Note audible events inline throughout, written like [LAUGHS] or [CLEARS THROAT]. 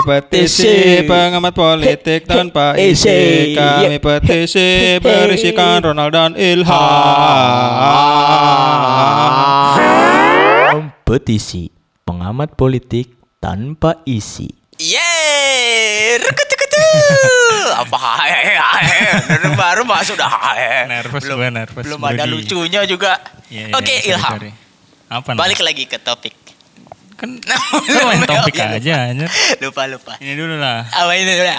Kami petisi pengamat politik tanpa isi Kami petisi berisikan Ronald dan Ilham Petisi pengamat politik tanpa isi. Yeay. Apa baru masuk dah hae. Nervous belum, gue, nervous, Belum ada lucunya juga. Iya, iya, Oke, sorry, Ilham. sorry. Apa nih? Balik lagi ke topik. Kan [LAUGHS] kan main topik aja anjir. Lupa lupa. Ini dulu lah. Apa ini dulu?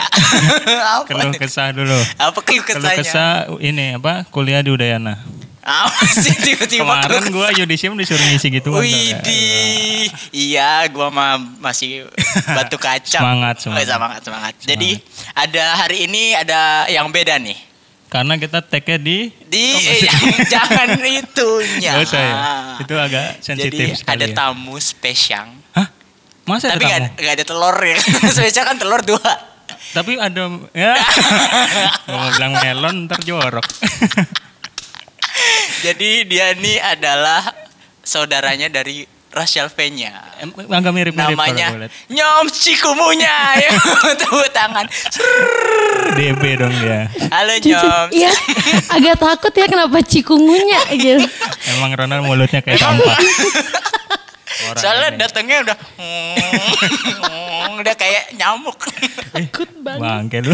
[LAUGHS] Apa? Keluh kesah dulu. Apa keluh Keluh kesahnya? kesah ini apa? Kuliah di Udayana. Apa sih tiba-tiba Kemarin keluh gua yudisium disuruh ngisi gitu Widih, iya gua mah masih batu kaca. Semangat, Oh, semangat. semangat, semangat. Jadi ada hari ini ada yang beda nih. Karena kita tag di Di [LAUGHS] eh, jangan itunya. Gak usah ya? Itu agak sensitif Jadi sekali ada ya. tamu spesial. Hah? Masa Tapi ada gak, tamu? gak ada telur ya. [LAUGHS] spesial kan telur dua. Tapi ada ya. [LAUGHS] Mau bilang melon ntar jorok. Jadi dia ini adalah saudaranya dari Rachel. Em, Agak mirip-mirip Namanya kalau gua liat. Nyom Cikumunya. Ya, [LAUGHS] Tepuk tangan. DB dong dia. Halo Nyom. Iya, agak takut ya kenapa cikungunya gitu. Emang Ronald mulutnya kayak sampah. [LAUGHS] Orang Soalnya ini. datangnya udah udah kayak nyamuk. Takut banget. Bangke lu.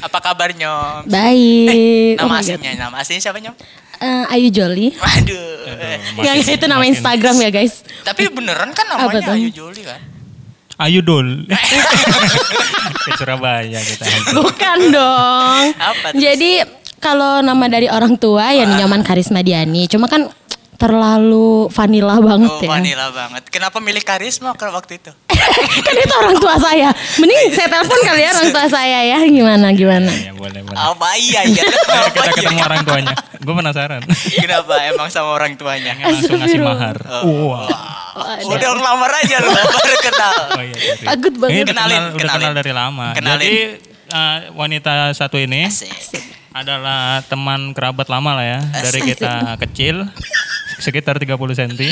Apa kabar Nyom? Baik. Oh Nama God. aslinya, nama aslinya siapa Nyom? Eh, Ayu Joli. Waduh. Yang itu nama Instagram ya guys. Tapi beneran kan namanya? Ayu Joli kan? Ayo dol. [LAUGHS] Ke Surabaya kita. Bukan dong. Apa? Jadi kalau nama dari orang tua ya nyaman Karisma Diani. Cuma kan terlalu vanilla banget Oh, ya. vanilla banget. Kenapa milih karisma kalau waktu itu? [LAUGHS] kan itu orang tua saya. Mending saya telepon kali ya orang tua saya ya. Gimana gimana? Ya boleh boleh. Apa iya iya? Kita iya? ketemu orang tuanya. Gue penasaran. [LAUGHS] Kenapa emang sama orang tuanya? Langsung ngasih mahar. Oh. Wah. Udah ngelamar aja lu baru [LAUGHS] kenal. Oh iya. sorry. Takut banget. Ini udah Kenalin, kenal, udah kenalin. kenal dari lama. Kenalin. Jadi eh, wanita satu ini Asik. Adalah teman kerabat lama lah ya. Dari kita kecil sekitar 30 cm [LAUGHS]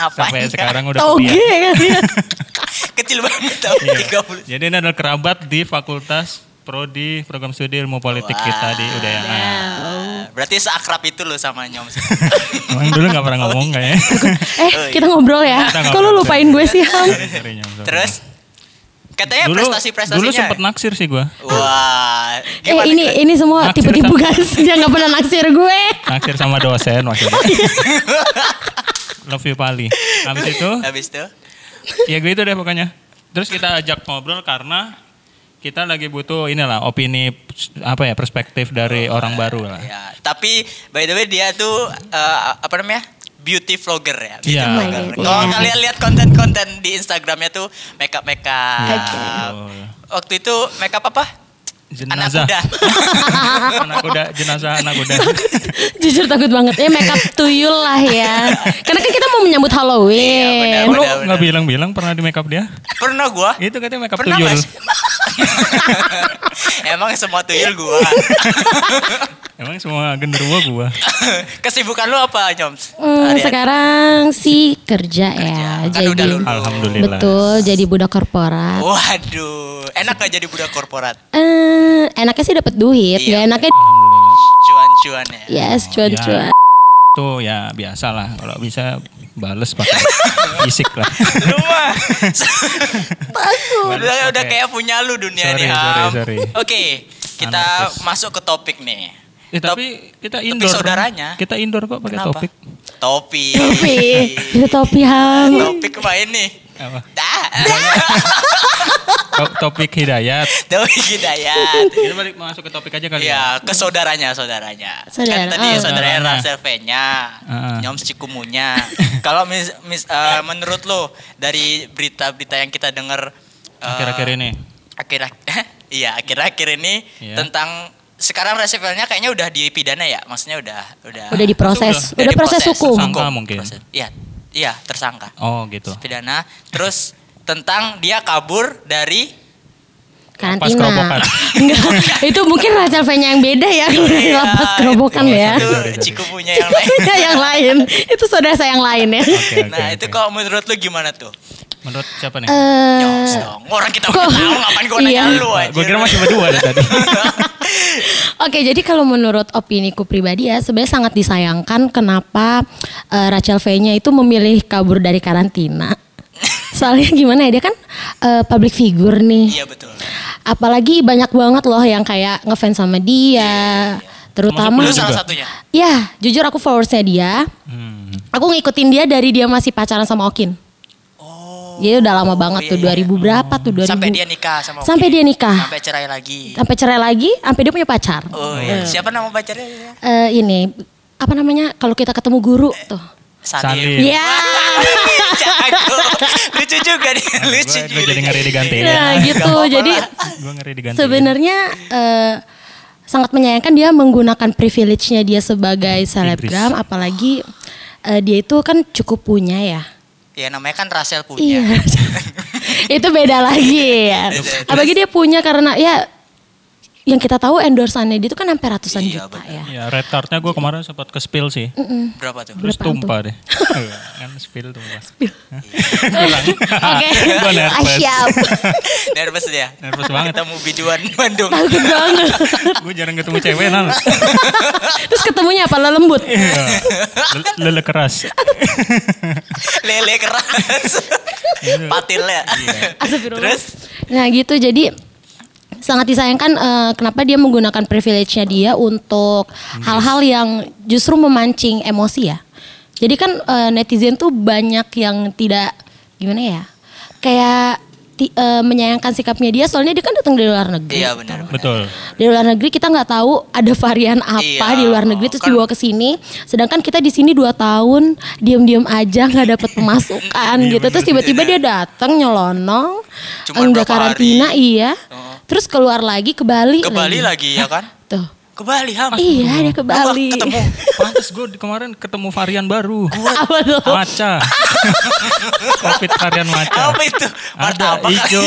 Apa? sampai sekarang udah Toge ya. [LAUGHS] Kecil banget tapi Iya. 30. Jadi ini adalah kerabat di Fakultas Prodi Program Studi Ilmu Politik kita di Udayana. Ah, Berarti seakrab itu lo sama Nyom. [LAUGHS] Emang dulu gak pernah ngomong kayaknya. Eh, kita ngobrol ya. Kok lu lupain gue sih, Ham? Terus katanya dulu, prestasi-prestasinya. dulu sempet naksir sih gue. Wah, Eh, ini ini semua Naksir tipe-tipe sama- guys yang gak pernah naksir gue. Naksir sama dosen maksudnya. [LAUGHS] Love you Pali. Habis itu, Habis itu ya gue itu deh pokoknya. Terus kita ajak ngobrol karena kita lagi butuh inilah opini apa ya perspektif dari orang baru lah. ya, tapi by the way dia tuh eh, apa namanya? Beauty vlogger ya. Beauty Iya. vlogger. Oh my God. Kalau Iya. kalian lihat konten-konten di Instagramnya tuh makeup makeup. Iya. Waktu itu makeup apa? Jenazah. Anak kuda. [LAUGHS] anak kuda, jenazah anak kuda. [LAUGHS] Jujur takut banget. Ya make up tuyul lah ya. Karena kan kita mau menyambut Halloween. Iya, Lu benar. nggak bilang-bilang pernah di makeup dia? Pernah gua? Itu katanya makeup Pernah tuyul. [LAUGHS] [LAUGHS] Emang semua tuyul gua. [LAUGHS] Emang semua genderuwo gua. [LAUGHS] Kesibukan lu apa, Nyoms? Hmm, sekarang sih kerja, ya. Kan udah jadi lulus. Alhamdulillah. betul jadi budak korporat. Waduh, enak gak jadi budak korporat? Eh, enaknya sih dapat duit, Iya. ya enaknya Alhamdulillah. Cuan-cuan ya. yes cuan-cuan. Tuh ya biasa lah kalau bisa bales pakai [LAUGHS] fisik lah. Lu mah. Takut. udah, udah kayak punya lu dunia Sorry, nih, sorry. Oke, kita Anarkis. masuk ke topik nih. Eh, Top- tapi kita indoor. saudaranya. Kita indoor kok pakai Kenapa? topik. Topi. Topi, itu topi ham. Topik apa ini? Apa? Dah. To- [LAUGHS] topik hidayat. [LAUGHS] Topik hidayat. Kita balik masuk ke topik aja kali ya. Iya, ke saudaranya, saudaranya. Saudara, Kan tadi oh. saudaranya. Rachel V-nya, Ah. Nyom Cikumunya. [LAUGHS] Kalau mis, mis- eh, menurut lo dari berita-berita yang kita dengar eh, Akhir-akhir ini. akhir-akhir iya akhir-akhir ini Iya. tentang sekarang Rachel V-nya kayaknya udah dipidana ya, maksudnya udah udah Udah diproses, Udah udah, proses diproses. hukum. Tersangka mungkin. Proses- Iya, iya tersangka Oh gitu. pidana. Terus tentang dia kabur dari Karantina. kerobokan. Enggak, itu mungkin Rachel V-nya yang beda ya kalau dari Iya, lapas kerobokan itu, ya. Itu sorry. Cikumunya yang lain. Itu yang lain. Itu saudara saya yang lain ya. Oke, oke, nah, oke. itu kalau menurut lu gimana tuh? Menurut siapa nih? Eh, Nyos dong. Orang kita udah tahu ngapain gue nanya iya. lu aja. gue kira masih berdua dari tadi. [LAUGHS] Oke, jadi kalau menurut opiniku pribadi ya, sebenarnya sangat disayangkan kenapa eh, Rachel V-nya itu memilih kabur dari karantina. Soalnya [LAUGHS] gimana ya, dia kan eh, public figure nih. Iya betul. Apalagi banyak banget loh yang kayak ngefans sama dia. Terutama Lu salah satunya. Ya, jujur aku followersnya dia. Hmm. Aku ngikutin dia dari dia masih pacaran sama Okin. Oh. Dia udah lama banget tuh, iya, iya. 2000 berapa tuh? 2000. Sampai dia nikah sama Sampai Oki. dia nikah. Sampai cerai lagi. Sampai cerai lagi, sampai dia punya pacar. Oh iya. Siapa nama pacarnya? Eh, ini apa namanya? Kalau kita ketemu guru tuh. Iya. Jago. [LAUGHS] Lucu juga nih. Lucu Gue juga. jadi ngeri digantiin. Nah, Gak gitu. Jadi lah. Gue ngeri digantiin. sebenarnya eh, sangat menyayangkan dia menggunakan privilege-nya dia sebagai selebgram apalagi eh, dia itu kan cukup punya ya. Ya namanya kan Rasel punya. Iya. [LAUGHS] itu beda lagi ya. Apalagi dia punya karena ya yang kita tahu endorsannya dia itu kan sampai ratusan Iya, juta benar. ya. Ya red cardnya gue kemarin sempat ke spill sih. Berapa tuh? Terus tumpah deh. [LAUGHS] Iya, kan spill tumpah. [LAUGHS] Oke. [LAUGHS] Gue nervous. Ah, siap. Nervous dia. Nervous banget. Ketemu biduan Bandung. Takut banget. Gue jarang ketemu cewek nah. Terus ketemunya apa? Lo lembut. Iya. Le- Lele keras. Lele keras. Patilnya. Astagfirullah. Terus? Nah gitu jadi sangat disayangkan eh, kenapa dia menggunakan privilege-nya dia untuk hal-hal yang justru memancing emosi ya. Jadi kan eh, netizen tuh banyak yang tidak gimana ya, kayak ti- eh, menyayangkan sikapnya dia. Soalnya dia kan datang dari luar negeri. Iya benar. benar. Betul. Di luar negeri kita nggak tahu ada varian apa Iya, di luar negeri terus kan- dibawa ke sini. Sedangkan kita di sini dua tahun diam-diam aja nggak dapat pemasukan gitu. Terus tiba-tiba dia datang nyelonong, Cuma enggak karantina hari. iya. Oh. Terus keluar lagi ke Bali. Ke Bali lagi ya kan? Tuh. Ke Bali Ham. Iya dia ke Bali. ketemu. [LAUGHS] Pantes gue kemarin ketemu varian baru. apa tuh? Maca. [LAUGHS] Covid varian maca. Apa itu? Ada Martabak hijau.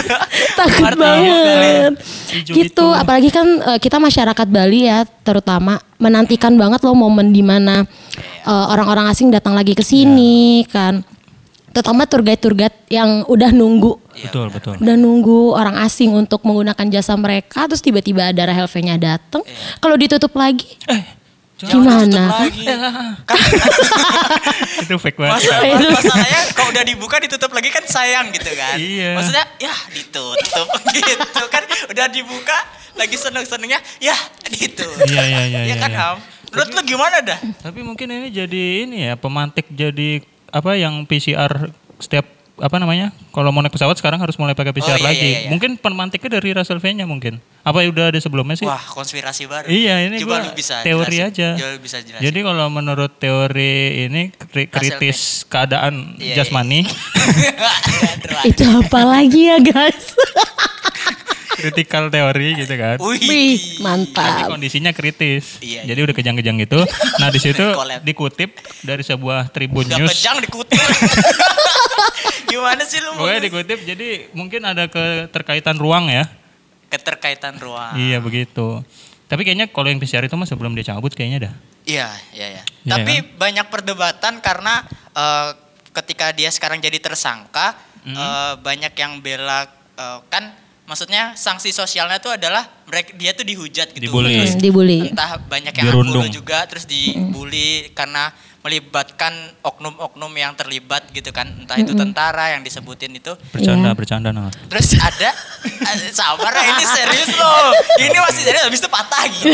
[LAUGHS] Takut Martabak banget. Gitu, gitu. apalagi kan eh, kita masyarakat Bali ya, terutama menantikan banget loh momen di mana eh, orang-orang asing datang lagi ke sini kan. Terutama tour guide tour guide yang udah nunggu, Betul, betul. udah nunggu orang asing untuk menggunakan jasa mereka, terus tiba-tiba ada Rahel V-nya datang. Kalau ditutup lagi, Jangan ditutup gimana? lagi. Kan [LAUGHS] Itu fake banget. Masalahnya kalau udah dibuka ditutup lagi kan sayang gitu kan. Iya. Maksudnya ya ditutup [LAUGHS] gitu kan udah dibuka lagi seneng-senengnya ya ditutup. Iya, iya, iya, Ya iya, kan iya. Ham? Menurut lu gimana dah? Tapi mungkin ini jadi ini ya pemantik jadi apa yang PCR setiap apa namanya kalau mau naik pesawat sekarang harus mulai pakai PCR iya, lagi. iya, iya. Mungkin pemantiknya dari Russell V-nya mungkin. Apa udah ada sebelumnya sih? Wah konspirasi baru. Iya ini Coba gua lu bisa teori jelasin. aja. Coba bisa jelasin. Jadi kalau menurut teori ini kri- Russell kritis keadaan Iya, jasmani, [LAUGHS] Itu apa lagi ya guys? [LAUGHS] critical teori gitu kan. Wih. Wih, Tapi mantap. kondisinya kritis. Iya, Jadi udah kejang-kejang gitu. Nah, di situ [LAUGHS] dikutip dari sebuah Tribun Udah News. kejang dikutip. Gimana sih lu? Pokoknya dikutip jadi mungkin ada keterkaitan ruang ya. Keterkaitan ruang. Iya begitu. Tapi kayaknya kalau yang PCR itu mah sebelum dia cabut kayaknya dah. Iya, iya, iya. Iya Tapi banyak perdebatan karena eh, ketika dia sekarang jadi tersangka, Hmm. eh, banyak yang bela eh, kan maksudnya sanksi sosialnya itu adalah mereka dia tuh dihujat gitu. Dibully. Terus Hmm, dibully. Entah banyak yang Dirundung. unfollow juga terus dibully karena melibatkan oknum-oknum yang terlibat gitu kan. Entah itu tentara yang disebutin itu. Bercanda, Iya. bercanda nah. Terus ada eh, sabar ya, ini serius loh. Ini masih serius habis itu patah gitu.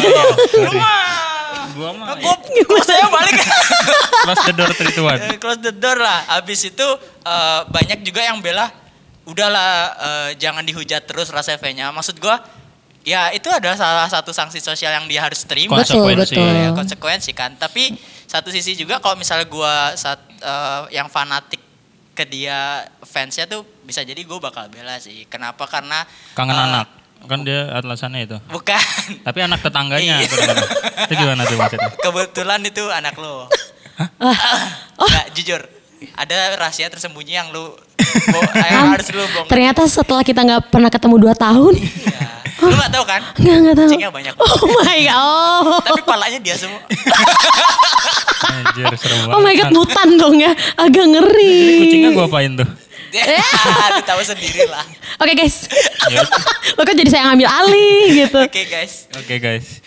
Lu mah. Gua mah Gua, gua saya balik. [LAUGHS] close the door Trituan. Eh, close the door lah. Habis itu eh, banyak juga yang bela udahlah eh, jangan dihujat terus rasa nya Maksud gua ya itu adalah salah satu sanksi sosial yang dia harus terima. Betul, Konsekuensi. betul. Ya, konsekuensi kan. Tapi satu sisi juga kalau misalnya gua saat eh, yang fanatik ke dia fansnya tuh bisa jadi gue bakal bela sih. Kenapa? Karena Kangen eh, anak. Kan dia alasannya itu. Bukan. Tapi anak tetangganya. Iya. itu gimana tuh maksudnya? [LAUGHS] Kebetulan itu anak lo. Oh. [COUGHS] Nggak, jujur. Ada rahasia tersembunyi yang lu bo- yang harus lu bongkar. Ternyata setelah kita nggak pernah ketemu dua tahun, Iya. Lu gak tahu kan? nggak nggak tahu. Kucingnya banyak. Oh my god. Oh. Tapi palanya dia semua. Anjir, banget. Oh my god, mutan dong ya. Agak ngeri. Kucingnya gua apain tuh? Lu tahu sendiri lah. Oke guys. Ya. Lo kan jadi saya yang ambil alih gitu. Oke guys. Oke guys.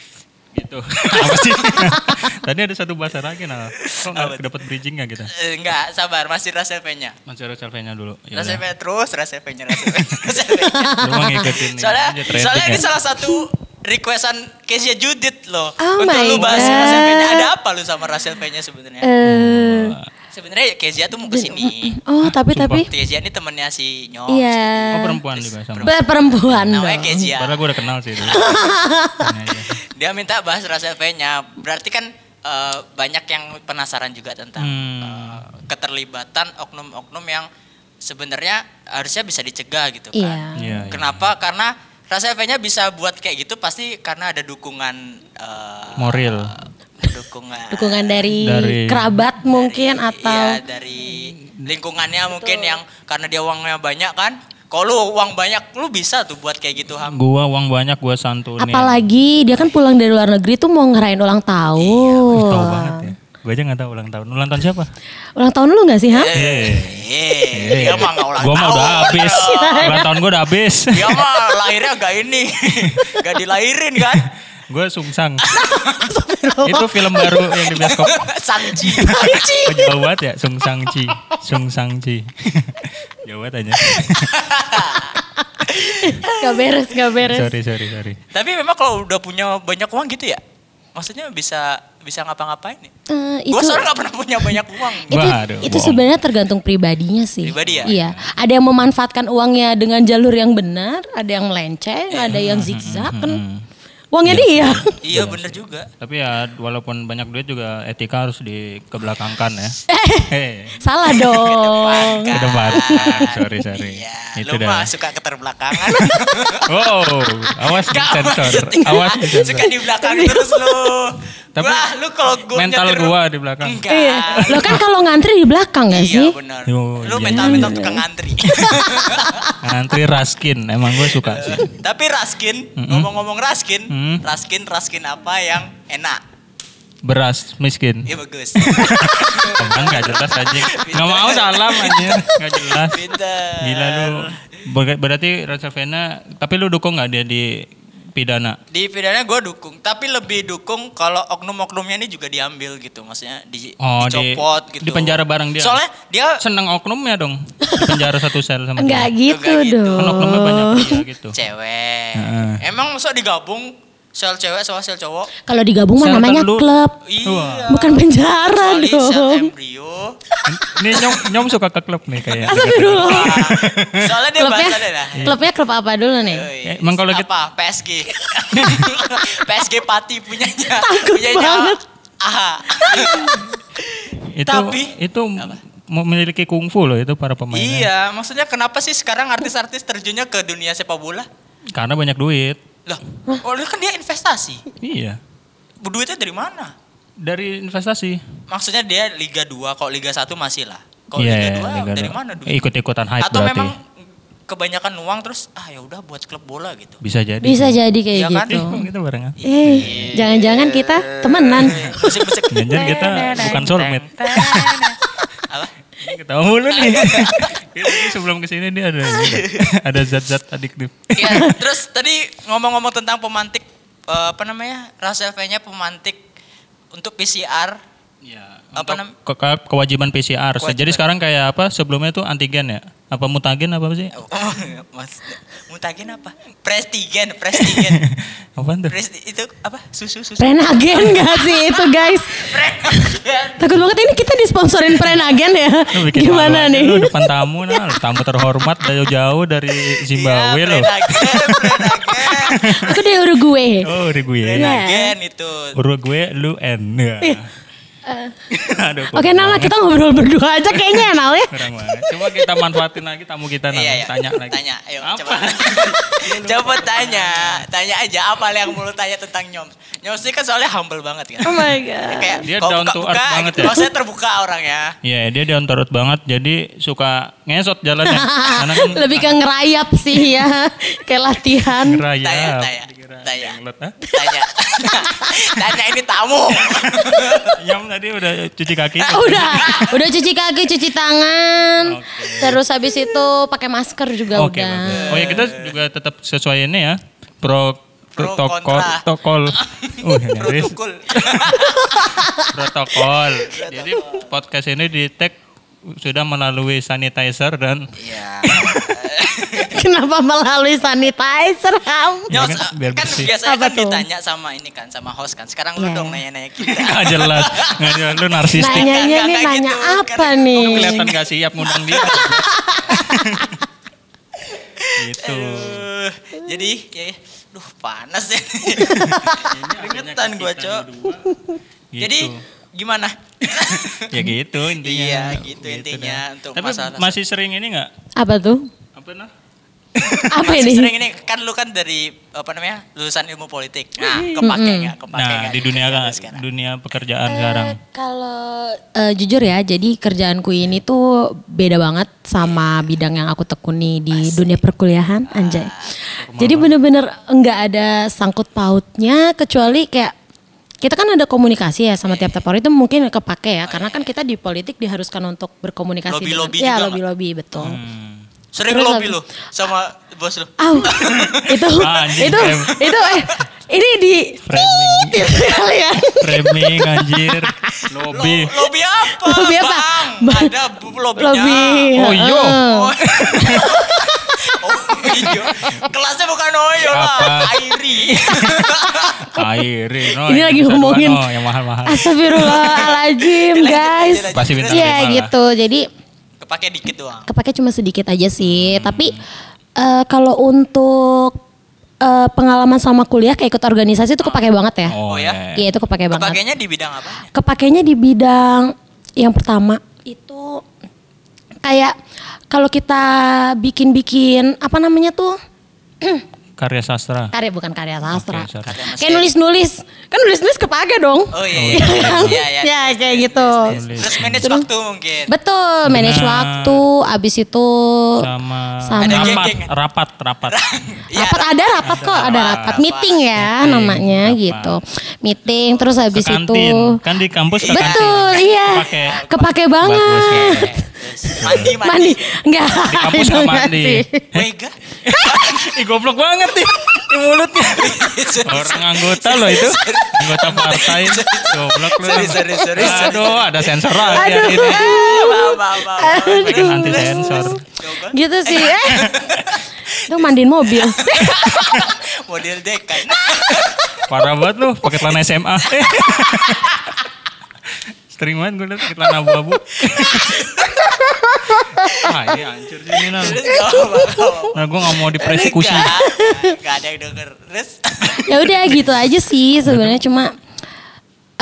Gitu. Apa sih? [LAUGHS] Tadi ada satu bahasa lagi nah. Kok nggak dapat bridging nggak kita? Eh, Enggak, sabar, masih Rasel V-nya. Masih ada selfie-nya dulu. Ya Rasel udah. V terus, Rasel V-nya, Rasel V-nya. Rasel V-nya. [LAUGHS] Lu mau ngikutin soalnya, trending soalnya ini ya. salah satu requestan Kezia Judith loh. Oh Untuk my lu bahas God. Rasel V-nya. Ada apa lu sama Rasel V-nya sebenarnya? Eh, Sebenarnya Kezia tuh mau ke sini. oh tapi tapi Kezia ini temennya si Nyom. iya. Oh perempuan juga sama. Perempuan Namanya. Kezia. Padahal gue udah kenal sih. [LAUGHS] Dia minta bahas Rasel V-nya. Berarti kan eh, banyak yang penasaran juga tentang Hmm. eh, keterlibatan oknum-oknum yang sebenarnya harusnya bisa dicegah gitu kan. Iya. Iya, iya. Kenapa? Karena V-nya bisa buat kayak gitu pasti karena ada dukungan eh, Moral. dukungan Dukungan dari, Dari- kerabat mungkin atau Iya, dari lingkungannya mungkin yang karena dia uangnya banyak kan. Kalau lu uang banyak lu bisa tuh buat kayak gitu ham. Gua uang banyak gua santunin. apalagi dia kan pulang dari luar negeri tuh mau ngerayain ulang tahun. Tahu banget ya. Gue aja gak tahu ulang tahun. Ulang tahun siapa? Ulang tahun lu gak sih, ha? Eh, dia mah nggak ulang Gue mah tahun. udah habis. Ulang tahun gue udah habis. Dia mah lahirnya gak ini, [LAUGHS] gak dilahirin kan? Gue sungsang. Itu film baru yang di bioskop. [LAUGHS] Sangci. [LAUGHS] Oh, jauh banget ya. Sungsang Ci. [LAUGHS] jauh banget aja. Gak beres, gak beres. Sorry, sorry, sorry. Tapi memang kalau udah punya banyak uang gitu ya, maksudnya bisa bisa ngapa-ngapain ya? Eh, Gue itu soalnya gak pernah punya banyak uang. itu, Waduh, itu sebenarnya tergantung pribadinya sih. Pribadi ya? Iya. Ada yang memanfaatkan uangnya dengan jalur yang benar, ada yang melenceng, ada yang zigzag kan. Uangnya dia. Iya bener juga. Tapi ya walaupun banyak duit juga etika harus dikebelakangkan ya. Hei, Salah [LAUGHS] dong. ke depan. Sorry, sorry. Iya, Itu lu dah. mah suka keterbelakangan. Wow, [LAUGHS] awas di sensor. Awas di Suka sensor. di belakang terus lu. Tapi Wah, lu kalau gua mental nyetir- gua di belakang. Enggak. Iya. Lo kan kalau ngantri di belakang gak Iya sih? benar. Yo, Lu iya. mental-mental tukang ngantri. [LAUGHS] Ngantri raskin, emang gue suka sih. Tapi Raskin, ngomong-ngomong Raskin, Mm. Raskin Raskin apa yang enak? Beras miskin. Iya bagus. [LAUGHS] Kan gak jelas aja. Gak mau salam anjir. Gak jelas. Pinter. Gila lu. Ber- Berarti Rosavena, tapi lu dukung gak dia di pidana? Di pidana gue dukung, tapi lebih dukung kalau oknum-oknumnya ini juga diambil gitu, maksudnya di, Oh, di- dicopot gitu. di penjara bareng dia? Soalnya dia Seneng oknumnya dong. Di penjara satu sel sama Enggak dia. gitu Enggak gitu. dong. Kan oknumnya banyak juga gitu. cewek. Heeh. Emang masa digabung sel cewek sama sel cowok? Kalau digabung mah namanya telur. klub. Iya. Bukan penjara Kecuali sel dong. embrio. Ini nyom, nyom suka ke klub nih kayak. Astagfirullah. Soalnya dia Klubnya, klubnya klub apa dulu nih? Eh, emang kalau kita- apa PSG [LAUGHS] PSG Pati punyanya Takut punyanya banget. Aha. [LAUGHS] Itu Tapi- itu memiliki kungfu loh itu para pemainnya. iya maksudnya kenapa sih sekarang artis-artis terjunnya ke dunia sepak bola Karena banyak duit. Loh oh kan dia investasi Iya. duitnya dari mana Dari investasi. maksudnya dia Liga 2 kalau Liga 1 masih lah kalau Iya, Liga 2 Liga dari dua. mana duit Ikut-ikutan hype atau berarti. memang kebanyakan uang terus ah ya udah buat klub bola gitu Bisa jadi. Bisa jadi kayak Iya kan? gitu. [LAUGHS] Eh, kita bareng ah. Eh, jangan-jangan kita temenan. musik-musik Jangan kita bukan soulmate. Ketawa mulu nih. [LAUGHS] Ini tadi sebelum ke sini dia ada ada zat-zat adiktif. Iya, [LAUGHS] terus tadi ngomong-ngomong tentang pemantik eh, apa namanya? Rasel V-nya pemantik untuk PCR. Ya, Apa nam- ke- ke- kewajiban PCR. Kewajiban. Jadi sekarang kayak apa? Sebelumnya itu antigen ya? Apa mutagen apa sih? Oh, [LAUGHS] Mas, mutagen apa? Prestigen, prestigen. [LAUGHS] Apaan tuh? Presti, itu apa? Susu, susu. Prenagen gak sih itu guys? [LAUGHS] Prestigen. Takut banget ini kita disponsorin Prenagen ya. Lu bikin Gimana malu nih? Lu depan tamu nah, tamu terhormat jauh-jauh dari Zimbabwe Iya, loh. Prenagen, prenagen. Aku dari Uruguay. Oh, Uruguay. Iya. Prenagen itu. Uruguay lu N. Ya. [LAUGHS] Aduh, Oke, kurang Nala kita ngobrol berdua aja kayaknya ya, Nal ya. Kurang banget. Coba kita manfaatin lagi tamu kita Nal. Iya, iya. Tanya lagi. Tanya, ayo Apa? coba. [LAUGHS] coba tanya. Tanya aja apa yang mau lu tanya tentang Nyom. Nyom sih kan soalnya humble banget kan. Oh my god. Kayak Dia down to earth banget gitu. ya. Oh, saya terbuka orangnya. Iya, dia down to earth banget. Jadi suka ngesot jalannya. [LAUGHS] Karena kan Lebih ke ngerayap sih ya. Kayak latihan. ngerayap. Tanya, tanya, Tanya. Tanya. [LAUGHS] tanya ini tamu. Nyom tadi udah cuci kaki. Udah, udah cuci kaki, cuci tangan. Oke. Terus habis itu pakai masker juga Oke, udah. bagus. Oh ya kita juga tetap sesuai ini ya. Pro Pro protokol protokol. [LAUGHS] Uh. [LAUGHS] Protokol. protokol. Jadi podcast ini di tag sudah melalui sanitizer dan Iya. [LAUGHS] Kenapa melalui sanitizer, Ham? Ya, kan, biar kan bersih. biasanya Apa kan tuh? ditanya sama ini kan sama host kan. Sekarang lu Iya. dong nanya-nanya kita. [LAUGHS] nggak jelas. Nggak jelas. Lu narsistik. Nanyanya Nggak, nih nanya gitu. apa Karena nih? Lu kelihatan gak siap ngundang dia. [LAUGHS] gitu. Uh, jadi ya, ya. duh panas ya. Keringetan gua, Cok. Gitu. Jadi gimana? [LAUGHS] ya gitu intinya. Iya, gitu intinya dah. untuk Tapi masalah- masih sering ini nggak? Apa tuh? Apa nah? [LAUGHS] Apa Masih ini? sering ini kan lu kan dari apa namanya? lulusan ilmu politik. Nah, kepake nggak? Kepake Nah di dunia kan, dunia pekerjaan sekarang. Kalau eh, jujur ya, jadi kerjaanku ini tuh beda banget sama bidang yang aku tekuni di dunia perkuliahan, anjay. Jadi bener-bener nggak ada sangkut pautnya kecuali kayak kita kan ada komunikasi ya sama tiap-tiap orang itu mungkin kepake ya, karena kan kita di politik diharuskan untuk berkomunikasi. dengan- Lobby-lobby ya juga nggak? lobby-lobby betul. Hmm. Sering Terus lobby lu sama bos lu. Au, [LAUGHS] itu Anjing, itu itu eh ini di Framing, gitu kalian. framing anjir, lobby. Lo- lobby apa? Lobby apa? Bang, Bang. ada lobbynya. Lobby. Oh, iya. heeh. [LAUGHS] Oh, iya. Kelasnya bukan Oyo lah? Airi. [LAUGHS] Airi, no, Ini lagi ngomongin no, yang mahal-mahal. Astagfirullahaladzim guys. Pasti bintang Iya gitu. Jadi Kepake dikit doang. kepake cuma sedikit aja sih. Tapi eh, kalau untuk eh, pengalaman sama kuliah kayak ikut organisasi itu kepake banget ya. Oh, ya? Iya itu kepake banget. Kepakainya di bidang apa? Kepakainya di bidang yang pertama itu kayak kalau kita bikin-bikin apa namanya tuh [CLEARS THROAT] Karya sastra. karya bukan karya sastra. Sorry. Karya kayak nulis-nulis. Kan nulis-nulis kepake dong. Oh iya, iya, iya, iya, iya. ya kayak gitu. Terus manage waktu mungkin. Betul, manage Benar. waktu, abis itu Sama, Sama. Ada rapat, rapat, rapat. [LAUGHS] Iya, rapat ada rapat kok, ada rapat, meeting ya Meeting, namanya rapat. gitu. Meeting terus habis itu kan di kampus ke Betul, kantin. iya. Kepake. Kepake Bagus, banget. ya. Mandi, mandi. Mandi. Enggak. Di kampus enggak mandi. Mega. Ih goblok banget nih di mulutnya. Orang anggota loh itu. Anggota partai. Goblok lu. Sorry, sorry, sorry. Aduh, ada sensor lagi Aduh. ini. Bikin anti sensor. Gitu sih. Eh. Itu mandiin mobil. Model dekan. Parah banget lu, pakai celana SMA. Sering banget gue liat celana abu-abu. ah ini hancur sih ini gak apa-apa. Nah gue gak mau dipersekusi. Enggak, Gak ada yang denger. Terus ya udah gitu aja sih sebenarnya cuma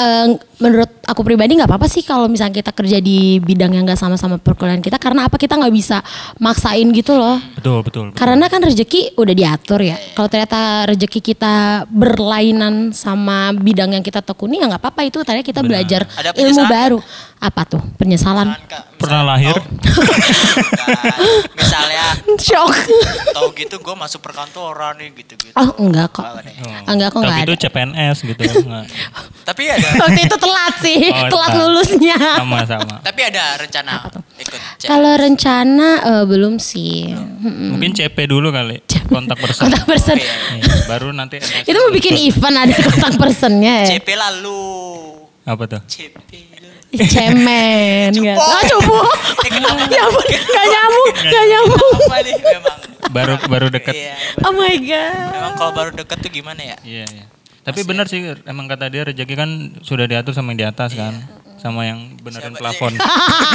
eh, menurut aku pribadi nggak apa-apa sih kalau misalnya kita kerja di bidang yang nggak sama-sama perkuliahan kita. Karena apa? Kita nggak bisa maksain gitu loh. Betul, betul. betul. karena kan rezeki udah diatur ya. Kalau ternyata rezeki kita berlainan sama bidang yang kita tekuni ya nggak apa-apa. Itu tadi kita belajar Ada ilmu baru apa tuh penyesalan Kan, Kak, Pernah lahir? Oh, bukan. Misalnya [LAUGHS] shock tahu gitu gue masuk perkantoran nih gitu-gitu. oh enggak kok Enggak? Oh. enggak kok Tapi enggak itu ada CPNS gitu. [LAUGHS] Tapi ada [LAUGHS] waktu itu telat sih Oh, telat lulusnya Sama-sama. tapi ada rencana ikut. Kalau rencana eh, belum sih. Mm-mm. Mungkin CP dulu kali. Kontak person. Kontak person. Iya, baru nanti Itu mau bikin event ada kontak personnya ya. CP lalu. apa tuh? CP lalu. Ih, Cemen. Cupu. Gak. Ah cupu. Ya ampun. Gak nyambung. Gak nyambung. Apa nih memang? Baru baru deket. Iya. Oh my god. Memang kalau baru deket tuh gimana ya? Iya, iya. Tapi benar sih, emang kata dia rezeki kan sudah diatur sama yang di atas kan, sama yang benerin Siapa plafon.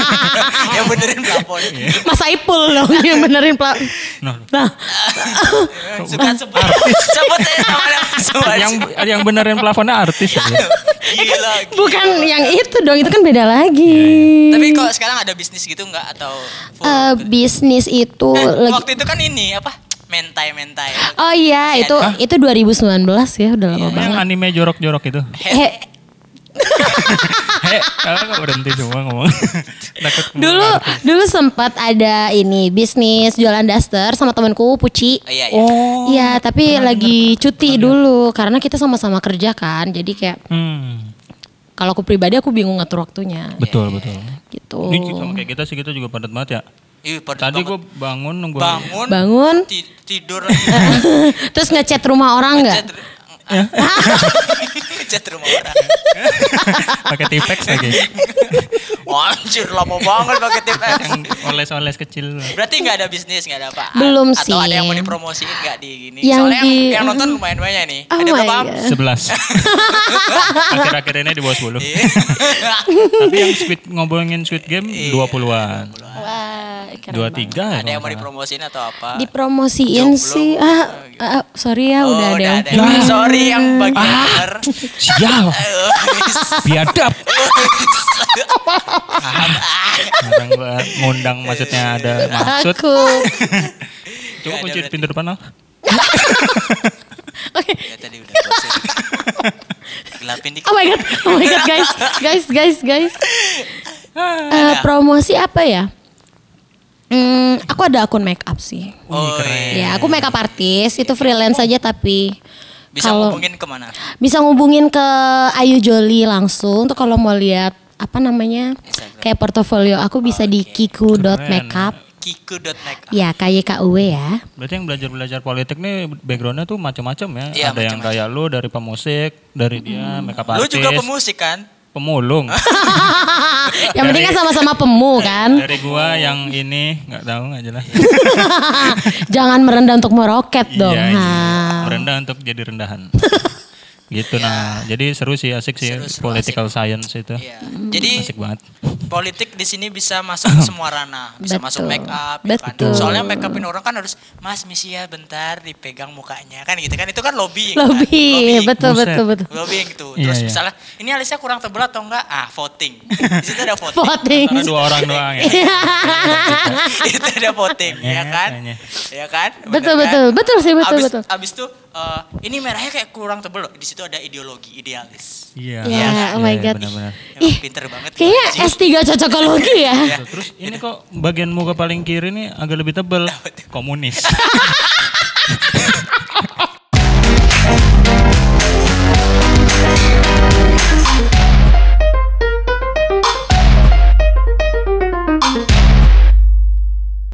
[LAUGHS] yang benerin plafon. [LAUGHS] Mas Saipul dong yang benerin plat. Noh, Nah, Suka sebut sebut aja sama yang yang yang benerin plafonnya artis ya. Gila. bukan yang itu dong. Itu kan beda lagi. Tapi kok sekarang ada bisnis gitu nggak atau full? Eh, bisnis itu Eh, lagi waktu itu kan ini apa? Mentai mentai. Oh iya, Masih itu ada. itu 2019 ya, udah lama Yang banget. anime jorok-jorok itu. Eh, Kalau nggak berhenti semua ngomong. [LAUGHS] Takut dulu dulu sempat ada ini bisnis jualan daster sama temanku Puci. Oh, iya, iya. Oh. Iya, tapi lagi cuti dulu karena kita sama-sama kerja kan. Jadi kayak Hmm. kalau aku pribadi aku bingung ngatur waktunya Betul, betul. gitu. Ini sama kayak kita sih kita juga padat banget ya. Ih, padat Tadi gue bangun nunggu bangun, Bangun. ti- tidur. [LAUGHS] Terus ngechat rumah orang nggak? [LAUGHS] Chat- Chat rumah orang. pakai tipex lagi. Wah, [LAUGHS] anjir lama banget pakai tip Yang oles-oles kecil. Berarti nggak ada bisnis, nggak ada apa? Belum Atau sih. ada yang mau dipromosiin nggak di gini? Yang Soalnya di- yang, yang nonton lumayan banyak nih. Oh ada my berapa? God. Sebelas. [LAUGHS] Akhir-akhir ini di bawah 10. Iya. Tapi yang sweet ngobrolin sweet game 20-an. Wah, keren 23 ada yang mau dipromosiin atau apa? Dipromosiin Jomblo. sih. Ah, ah, sorry ya Oh, udah ada yang punya. Sorry yang bagian Ah. bener. Sial. [LAUGHS] Biadab. Ngundang maksudnya ada maksud. Aku. [LAUGHS] Coba ada kunci pintu depan Al. [LAUGHS] Oke. Ya tadi udah closing. Gelapin dikit. Oh my god, oh my god guys, guys, guys, guys. Eh, promosi apa ya? Hmm, aku ada akun make up sih. Oh, keren. iya. Ya, aku make up artis, itu freelance aja tapi Bisa kalau ngomongin ke mana? bisa ngubungin ke Ayu Joli langsung tuh kalau mau lihat apa namanya Instagram. kayak portofolio aku bisa di kiku.makeup Kiku.make ya KYKUW ya Berarti yang belajar-belajar politik nih backgroundnya tuh macam-macam ya. Iya, ada yang macam-macam. kayak lu dari pemusik, dari dia makeup Lu artist. juga pemusik kan? Pemulung. [LAUGHS] yang penting kan sama-sama pemu kan dari gua yang ini nggak tahu nggak jelas. [LAUGHS] jangan merendah untuk meroket dong Iya, iya. Merendah untuk jadi rendahan. [LAUGHS] gitu nah. Jadi seru sih asik sih Seru, seru, political science itu. Iya. Jadi Asik banget. politik di sini bisa masuk ke semua ranah, bisa Betul. masuk make up, ya kan? Betul. Soalnya make upin orang kan harus Mas misi ya bentar dipegang mukanya kan gitu kan itu kan lobbying. Lobby, Kan? betul Buset. betul betul. Lobbying gitu. Iya, Terus iya. misalnya ini alisnya kurang tebel atau enggak? Ah, voting. Di situ ada voting. Voting. Karena dua orang doang ya. itu ada voting, ya kan? Ya kan? Betul, kan? betul. Betul sih, betul, abis, betul. Abis itu eh, ini merahnya kayak kurang tebel loh. Di situ ada ideologi idealis. Iya. Ya, oh my God. Benar-benar. Emang Ih, pinter banget. Kayaknya anjing. S3 cocokologi ya. Iya. Terus ini kok bagian muka paling kiri nih agak lebih tebel. Komunis. [LAUGHS]